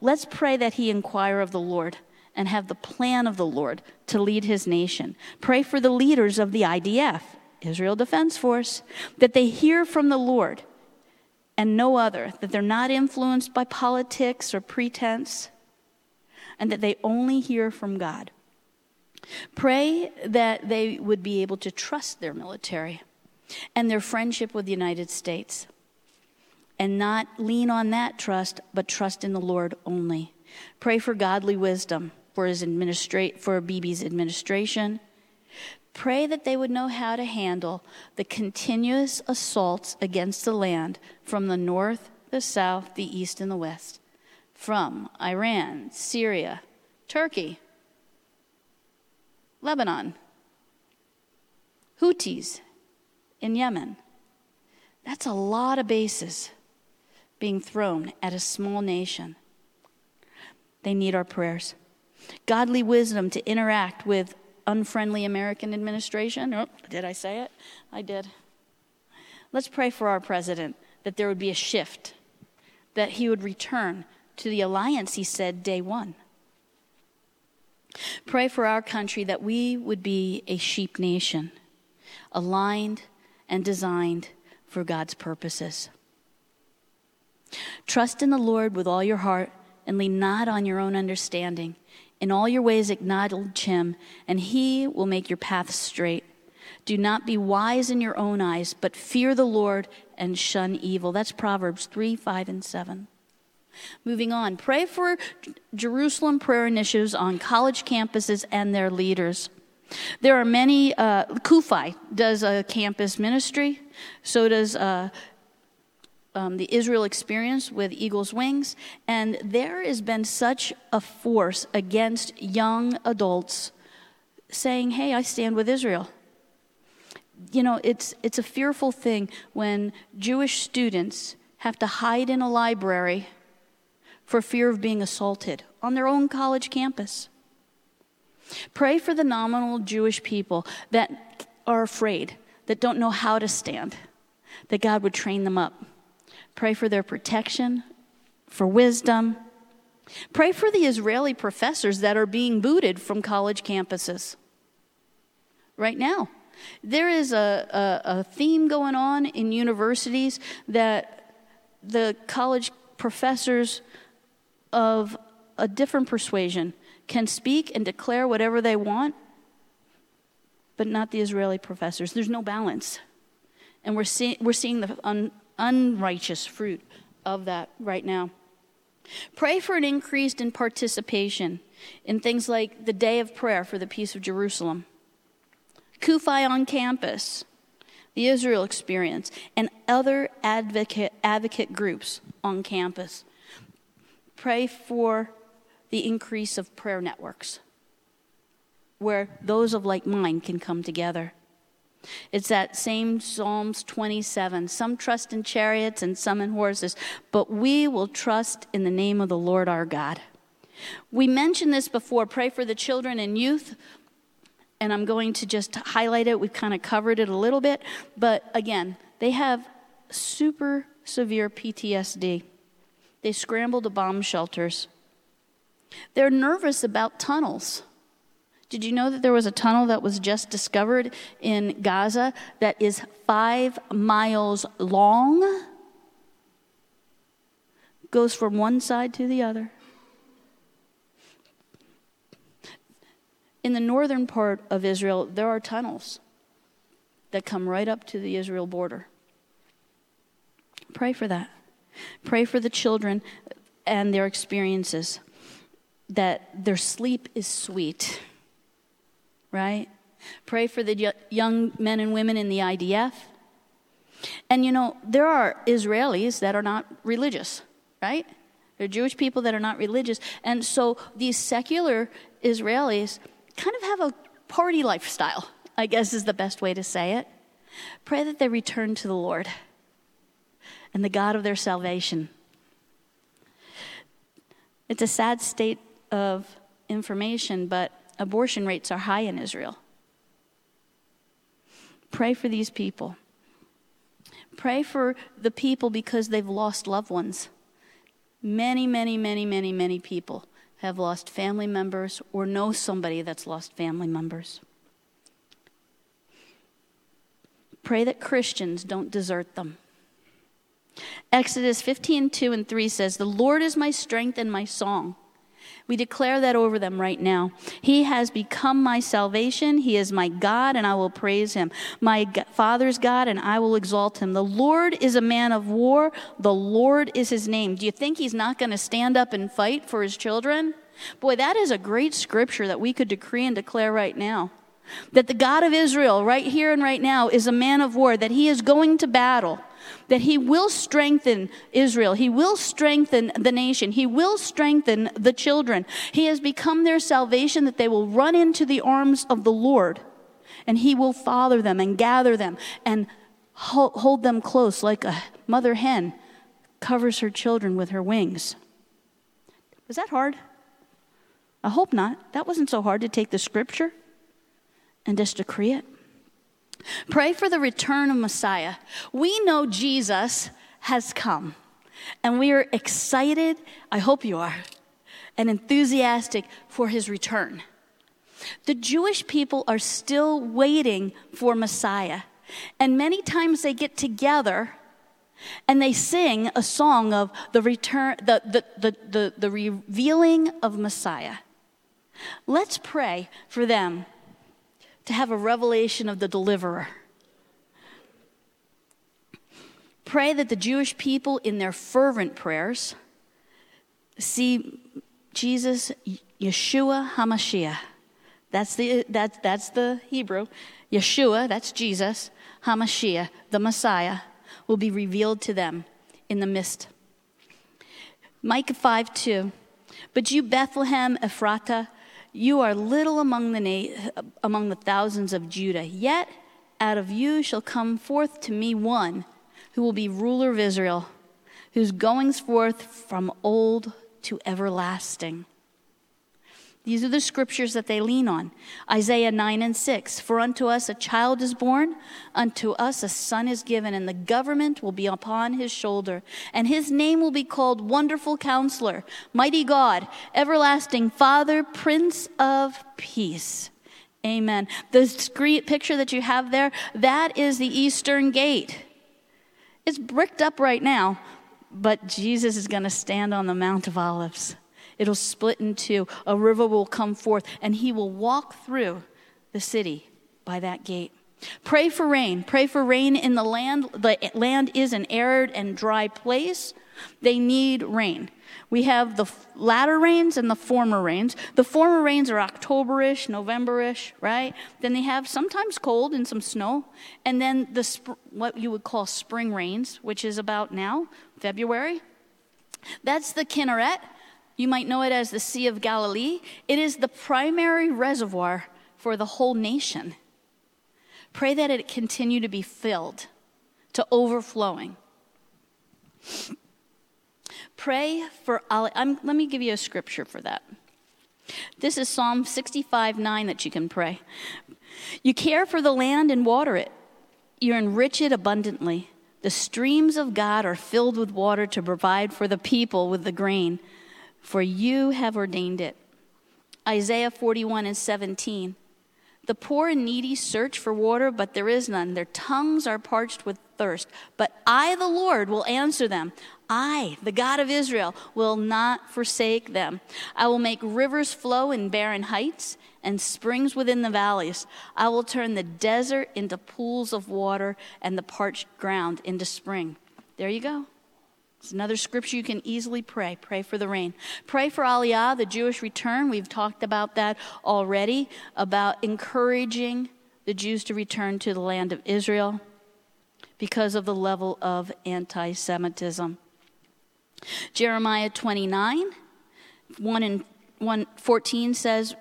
Let's pray that he inquire of the Lord and have the plan of the Lord to lead his nation. Pray for the leaders of the IDF, Israel Defense Force, that they hear from the Lord and no other, that they're not influenced by politics or pretense, and that they only hear from God. Pray that they would be able to trust their military and their friendship with the United States and not lean on that trust, but trust in the Lord only. Pray for godly wisdom for his administrate for Bibi's administration. Pray that they would know how to handle the continuous assaults against the land from the north, the south, the east, and the west, from Iran, Syria, Turkey, Lebanon, Houthis in Yemen. That's a lot of bases being thrown at a small nation. They need our prayers. Godly wisdom to interact with unfriendly American administration. Oh, did I say it? I did. Let's pray for our president that there would be a shift, that he would return to the alliance he said day one. Pray for our country that we would be a sheep nation, aligned and designed for God's purposes. Trust in the Lord with all your heart and lean not on your own understanding. In all your ways, acknowledge him, and he will make your paths straight. Do not be wise in your own eyes, but fear the Lord and shun evil. That's Proverbs 3, 5, and 7. Moving on, pray for Jerusalem prayer initiatives on college campuses and their leaders. There are many, uh, CUFI does a campus ministry, so does uh, um, the Israel experience with Eagle's Wings, and there has been such a force against young adults saying, Hey, I stand with Israel. You know, it's, it's a fearful thing when Jewish students have to hide in a library for fear of being assaulted on their own college campus. Pray for the nominal Jewish people that are afraid, that don't know how to stand, that God would train them up. Pray for their protection, for wisdom, Pray for the Israeli professors that are being booted from college campuses right now. There is a, a, a, theme going on in universities that the college professors of a different persuasion can speak and declare whatever they want, but not the Israeli professors. There's no balance. And we're, see, we're seeing the un, unrighteous fruit of that right now. Pray for an increase in participation in things like the day of prayer for the peace of Jerusalem, CUFI on campus, the Israel experience, and other advocate, advocate groups on campus. Pray for the increase of prayer networks where those of like mind can come together. It's that same Psalms 27. Some trust in chariots and some in horses, but we will trust in the name of the Lord our God. We mentioned this before pray for the children and youth, and I'm going to just highlight it. We've kind of covered it a little bit, but again, they have super severe PTSD. They scramble to bomb shelters. They're nervous about tunnels. Did you know that there was a tunnel that was just discovered in Gaza that is five miles long? Goes from one side to the other. In the northern part of Israel, there are tunnels that come right up to the Israel border. Pray for that. Pray for the children and their experiences, that their sleep is sweet right? Pray for the young men and women in the IDF. And you know, there are Israelis that are not religious, right? There are Jewish people that are not religious. And so these secular Israelis kind of have a party lifestyle, I guess is the best way to say it. Pray that they return to the Lord and the God of their salvation. It's a sad state of information, but abortion rates are high in Israel. Pray for these people. Pray for the people because they've lost loved ones. Many, many, many, many, many people have lost family members or know somebody that's lost family members. Pray that Christians don't desert them. Exodus 15, 2 and 3 says, The Lord is my strength and my song. We declare that over them right now. He has become my salvation. He is my God, and I will praise him. My Father's God, and I will exalt him. The Lord is a man of war. The Lord is his name. Do you think he's not going to stand up and fight for his children? Boy, that is a great scripture that we could decree and declare right now. That the God of Israel, right here and right now, is a man of war, that he is going to battle that he will strengthen Israel. He will strengthen the nation. He will strengthen the children. He has become their salvation that they will run into the arms of the Lord and he will father them and gather them and hold them close like a mother hen covers her children with her wings. Was that hard? I hope not. That wasn't so hard to take the scripture and just decree it. Pray for the return of Messiah. We know Jesus has come, and we are excited, I hope you are, and enthusiastic for his return. The Jewish people are still waiting for Messiah, and many times they get together and they sing a song of the return the, the, the, the, the revealing of Messiah. Let's pray for them to have a revelation of the deliverer. Pray that the Jewish people, in their fervent prayers, see Jesus, Yeshua HaMashiach. That's the, that, that's the Hebrew. Yeshua, that's Jesus, HaMashiach, the Messiah, will be revealed to them in the mist. Micah 5 2. But you, Bethlehem, Ephratah, you are little among the, na- among the thousands of Judah, yet out of you shall come forth to me one who will be ruler of Israel, whose goings forth from old to everlasting. These are the scriptures that they lean on. Isaiah 9 and 6. For unto us a child is born, unto us a son is given, and the government will be upon his shoulder. And his name will be called Wonderful Counselor, Mighty God, Everlasting Father, Prince of Peace. Amen. The screen, picture that you have there, that is the eastern gate. It's bricked up right now, but Jesus is going to stand on the Mount of Olives. It'll split in two. A river will come forth, and he will walk through the city by that gate. Pray for rain. Pray for rain in the land. The land is an arid and dry place. They need rain. We have the latter rains and the former rains. The former rains are Octoberish, Novemberish, right? Then they have sometimes cold and some snow, and then the sp- what you would call spring rains, which is about now, February. That's the Kinneret. You might know it as the Sea of Galilee. It is the primary reservoir for the whole nation. Pray that it continue to be filled to overflowing. Pray for, I'm, let me give you a scripture for that. This is Psalm 65 9 that you can pray. You care for the land and water it, you enrich it abundantly. The streams of God are filled with water to provide for the people with the grain for you have ordained it. Isaiah 41 and 17. The poor and needy search for water, but there is none. Their tongues are parched with thirst. But I, the Lord, will answer them. I, the God of Israel, will not forsake them. I will make rivers flow in barren heights and springs within the valleys. I will turn the desert into pools of water and the parched ground into spring. There you go. It's another scripture you can easily pray. Pray for the rain. Pray for Aliyah, the Jewish return. We've talked about that already, about encouraging the Jews to return to the land of Israel because of the level of anti Semitism. Jeremiah 29, 1 and 1, 14 says,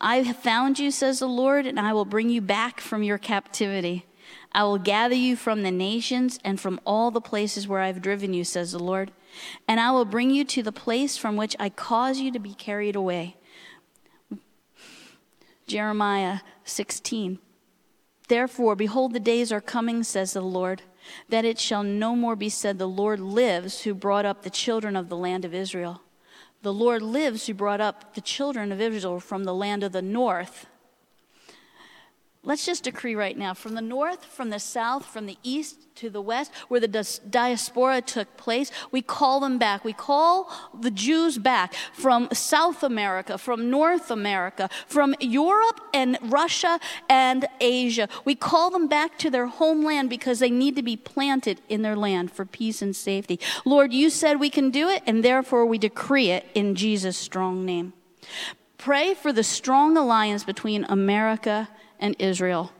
I have found you, says the Lord, and I will bring you back from your captivity. I will gather you from the nations and from all the places where I have driven you, says the Lord, and I will bring you to the place from which I cause you to be carried away. Jeremiah 16. Therefore, behold, the days are coming, says the Lord, that it shall no more be said, The Lord lives, who brought up the children of the land of Israel. The Lord lives, who brought up the children of Israel from the land of the north Let's just decree right now from the north, from the south, from the east to the west, where the diaspora took place, we call them back. We call the Jews back from South America, from North America, from Europe and Russia and Asia. We call them back to their homeland because they need to be planted in their land for peace and safety. Lord, you said we can do it, and therefore we decree it in Jesus' strong name. Pray for the strong alliance between America and Israel.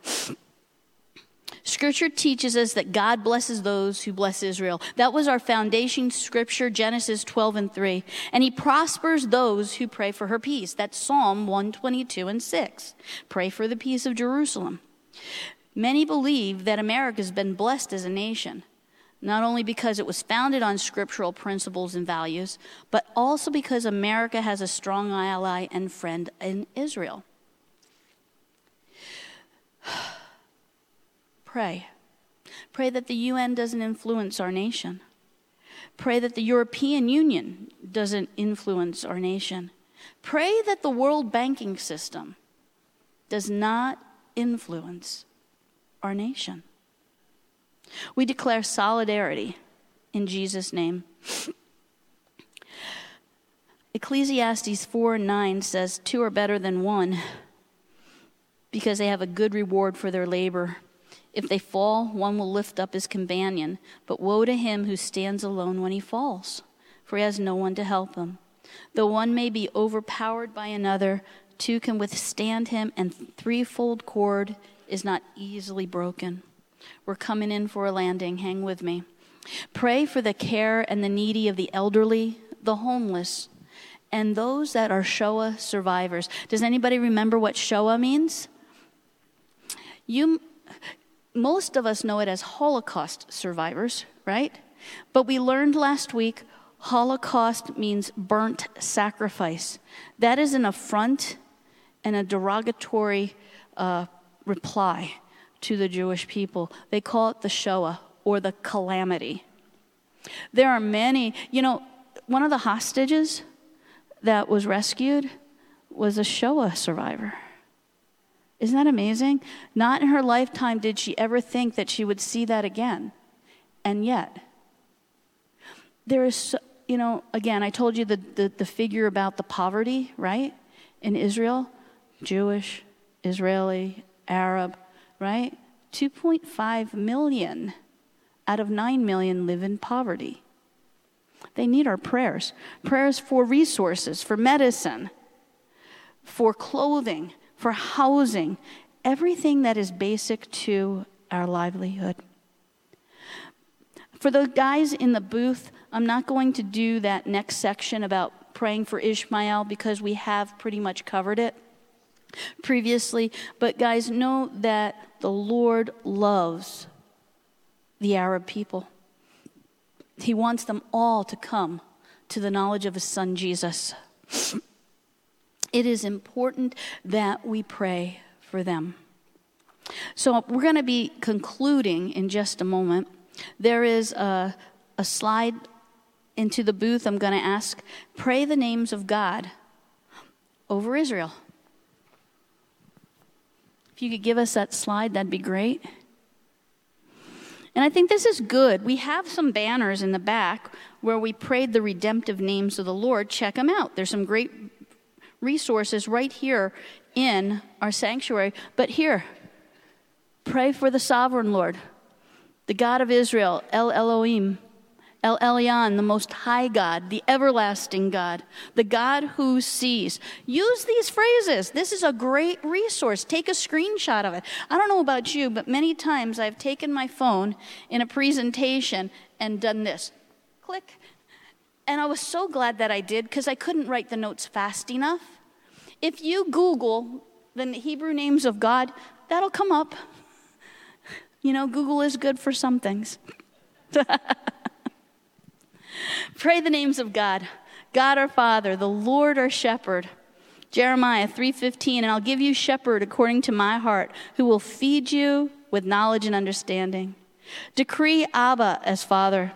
Scripture teaches us that God blesses those who bless Israel. That was our foundation scripture, Genesis 12 and 3. And he prospers those who pray for her peace. That's Psalm 122 and 6. Pray for the peace of Jerusalem. Many believe that America has been blessed as a nation, not only because it was founded on scriptural principles and values, but also because America has a strong ally and friend in Israel. [sighs] Pray. Pray that the UN doesn't influence our nation. Pray that the European Union doesn't influence our nation. Pray that the world banking system does not influence our nation. We declare solidarity in Jesus' name. [sighs] Ecclesiastes 4 9 says, Two are better than one because they have a good reward for their labor. If they fall, one will lift up his companion, but woe to him who stands alone when he falls, for he has no one to help him. Though one may be overpowered by another, two can withstand him, and threefold cord is not easily broken. We're coming in for a landing. Hang with me. Pray for the care and the needy of the elderly, the homeless, and those that are Shoah survivors. Does anybody remember what Shoah means? You, most of us know it as Holocaust survivors, right? But we learned last week Holocaust means burnt sacrifice. That is an affront and a derogatory uh, reply to the Jewish people. They call it the Shoah or the calamity. There are many, you know, one of the hostages that was rescued was a Shoah survivor. Isn't that amazing? Not in her lifetime did she ever think that she would see that again. And yet, there is, so, you know, again, I told you the, the, the figure about the poverty, right? In Israel, Jewish, Israeli, Arab, right? 2.5 million out of 9 million live in poverty. They need our prayers prayers for resources, for medicine, for clothing, for housing, everything that is basic to our livelihood. For the guys in the booth, I'm not going to do that next section about praying for Ishmael because we have pretty much covered it previously. But, guys, know that the Lord loves the Arab people. He wants them all to come to the knowledge of His Son Jesus. It is important that we pray for them. So, we're going to be concluding in just a moment. There is a, a slide into the booth. I'm going to ask, pray the names of God over Israel. If you could give us that slide, that'd be great. And I think this is good. We have some banners in the back where we prayed the redemptive names of the Lord. Check them out. There's some great resources right here in our sanctuary. But here, pray for the sovereign Lord, the God of Israel, El Elohim, El Elyon, the Most High God, the everlasting God, the God who sees. Use these phrases. This is a great resource. Take a screenshot of it. I don't know about you, but many times I've taken my phone in a presentation and done this click. And I was so glad that I did because I couldn't write the notes fast enough. If you Google the Hebrew names of God, that'll come up. You know, Google is good for some things. [laughs] Pray the names of God. God our Father, the Lord our shepherd. Jeremiah 3:15 and I'll give you shepherd according to my heart who will feed you with knowledge and understanding. Decree Abba as Father.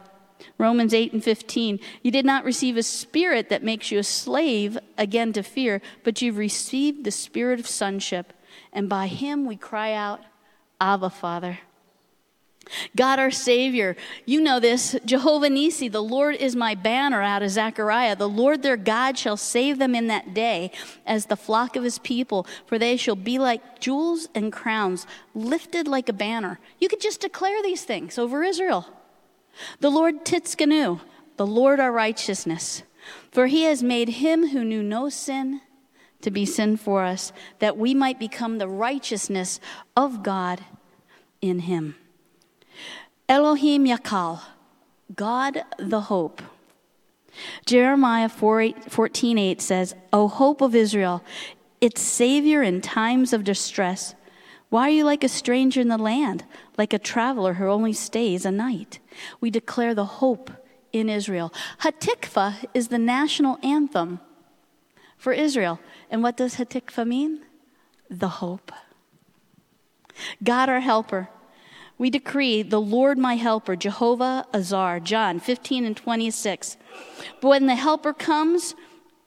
Romans 8 and 15. You did not receive a spirit that makes you a slave again to fear, but you've received the spirit of sonship, and by him we cry out, Abba, Father. God our Savior, you know this. Jehovah Nisi, the Lord is my banner out of Zechariah. The Lord their God shall save them in that day as the flock of his people, for they shall be like jewels and crowns, lifted like a banner. You could just declare these things over Israel. The Lord Tsidkenu, the Lord our righteousness, for he has made him who knew no sin to be sin for us, that we might become the righteousness of God in him. Elohim Yakal, God the hope. Jeremiah 14 8 says, O hope of Israel, its Savior in times of distress. Why are you like a stranger in the land, like a traveler who only stays a night? We declare the hope in Israel. Hatikva is the national anthem for Israel. And what does Hatikva mean? The hope. God our helper we decree the Lord my helper, Jehovah Azar, John 15 and 26. But when the helper comes,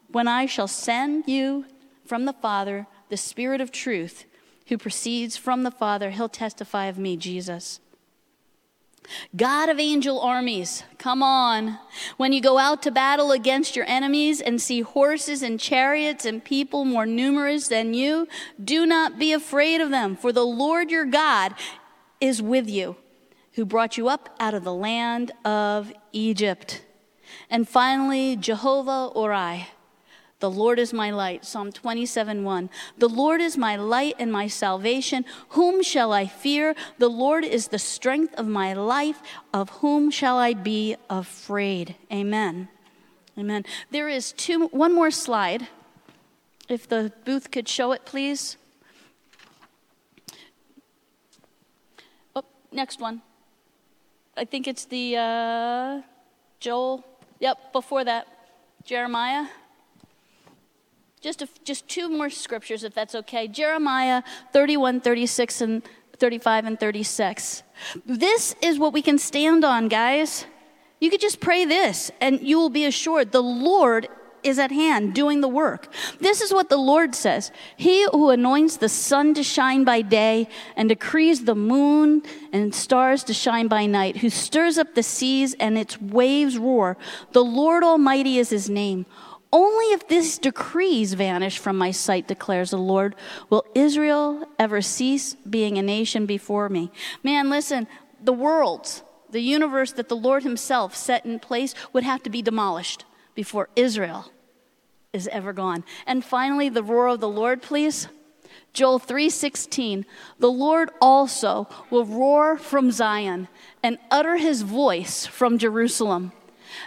when I shall send you from the Father the Spirit of truth, who proceeds from the Father, he'll testify of me, Jesus. God of angel armies, come on. When you go out to battle against your enemies and see horses and chariots and people more numerous than you, do not be afraid of them, for the Lord your God is with you, who brought you up out of the land of Egypt. And finally, Jehovah Orai. The Lord is my light. Psalm 27 1. The Lord is my light and my salvation. Whom shall I fear? The Lord is the strength of my life. Of whom shall I be afraid? Amen. Amen. There is two, one more slide. If the booth could show it, please. Oh, next one. I think it's the uh, Joel Yep, before that, Jeremiah. Just, a, just two more scriptures, if that's okay. Jeremiah 31, 36, and 35 and 36. This is what we can stand on, guys. You could just pray this, and you will be assured the Lord is at hand doing the work. This is what the Lord says He who anoints the sun to shine by day and decrees the moon and stars to shine by night, who stirs up the seas and its waves roar, the Lord Almighty is his name. Only if these decrees vanish from my sight, declares the Lord, will Israel ever cease being a nation before me. Man, listen, the world, the universe that the Lord Himself set in place would have to be demolished before Israel is ever gone. And finally, the roar of the Lord, please. Joel 3:16 The Lord also will roar from Zion and utter his voice from Jerusalem.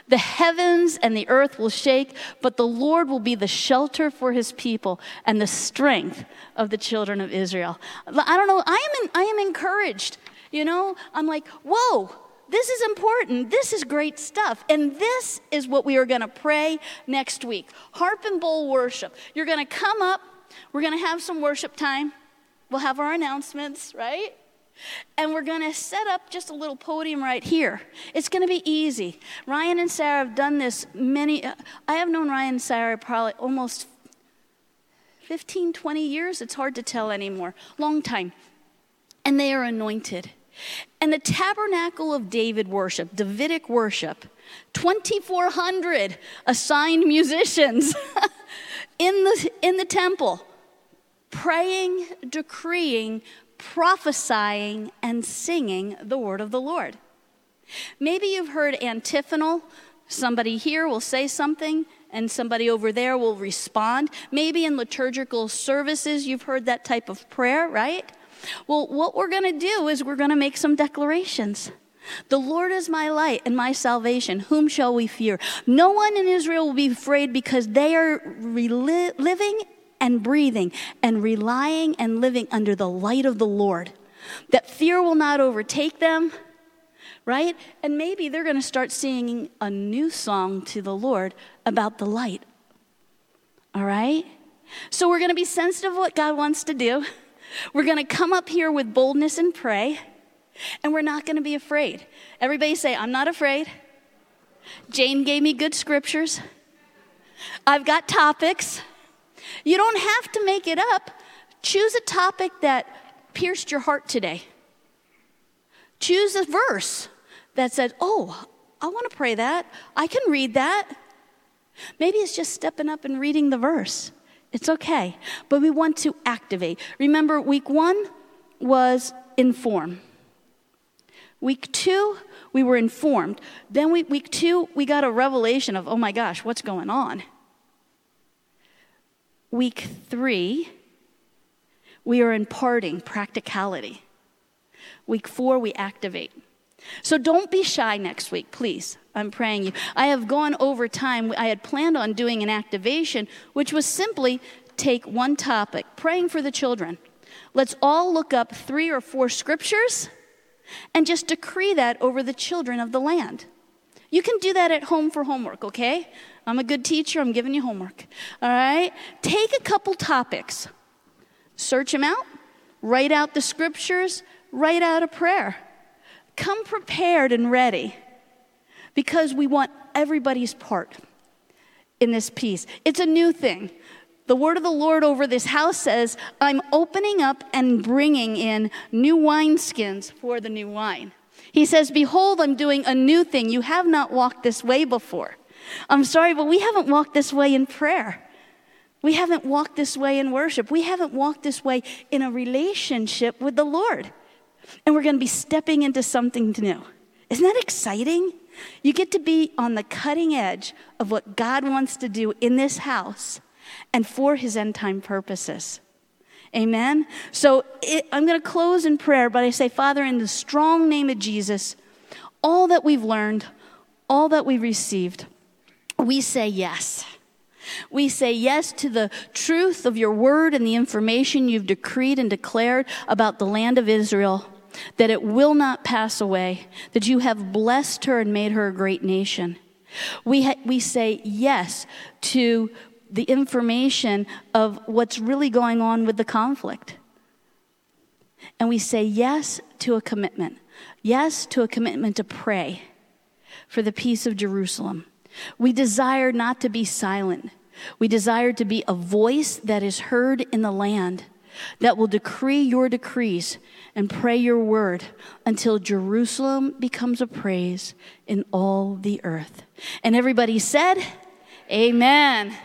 The heavens and the earth will shake, but the Lord will be the shelter for his people and the strength of the children of Israel. I don't know, I am, in, I am encouraged. You know, I'm like, whoa, this is important. This is great stuff. And this is what we are going to pray next week. Harp and bowl worship. You're going to come up, we're going to have some worship time. We'll have our announcements, right? And we're going to set up just a little podium right here. It's going to be easy. Ryan and Sarah have done this many. Uh, I have known Ryan and Sarah probably almost 15, 20 years. It's hard to tell anymore. Long time. And they are anointed. And the tabernacle of David worship, Davidic worship, 2,400 assigned musicians [laughs] in, the, in the temple, praying, decreeing, prophesying and singing the word of the Lord. Maybe you've heard antiphonal. Somebody here will say something and somebody over there will respond. Maybe in liturgical services you've heard that type of prayer, right? Well, what we're going to do is we're going to make some declarations. The Lord is my light and my salvation. Whom shall we fear? No one in Israel will be afraid because they are living and breathing and relying and living under the light of the Lord. That fear will not overtake them, right? And maybe they're going to start singing a new song to the Lord about the light. All right? So we're going to be sensitive to what God wants to do. We're going to come up here with boldness and pray, and we're not going to be afraid. Everybody say, I'm not afraid. Jane gave me good scriptures. I've got topics. You don't have to make it up. Choose a topic that pierced your heart today. Choose a verse that said, Oh, I want to pray that. I can read that. Maybe it's just stepping up and reading the verse. It's okay. But we want to activate. Remember, week one was inform. Week two, we were informed. Then we, week two, we got a revelation of, oh my gosh, what's going on? Week three, we are imparting practicality. Week four, we activate. So don't be shy next week, please. I'm praying you. I have gone over time. I had planned on doing an activation, which was simply take one topic, praying for the children. Let's all look up three or four scriptures and just decree that over the children of the land. You can do that at home for homework, okay? I'm a good teacher, I'm giving you homework. All right? Take a couple topics, search them out, write out the scriptures, write out a prayer. Come prepared and ready because we want everybody's part in this piece. It's a new thing. The word of the Lord over this house says, I'm opening up and bringing in new wineskins for the new wine. He says, Behold, I'm doing a new thing. You have not walked this way before. I'm sorry, but we haven't walked this way in prayer. We haven't walked this way in worship. We haven't walked this way in a relationship with the Lord. And we're going to be stepping into something new. Isn't that exciting? You get to be on the cutting edge of what God wants to do in this house and for his end time purposes. Amen. So it, I'm going to close in prayer, but I say, Father, in the strong name of Jesus, all that we've learned, all that we've received, we say yes. We say yes to the truth of your word and the information you've decreed and declared about the land of Israel, that it will not pass away, that you have blessed her and made her a great nation. We, ha- we say yes to the information of what's really going on with the conflict. And we say yes to a commitment. Yes to a commitment to pray for the peace of Jerusalem. We desire not to be silent. We desire to be a voice that is heard in the land, that will decree your decrees and pray your word until Jerusalem becomes a praise in all the earth. And everybody said, Amen.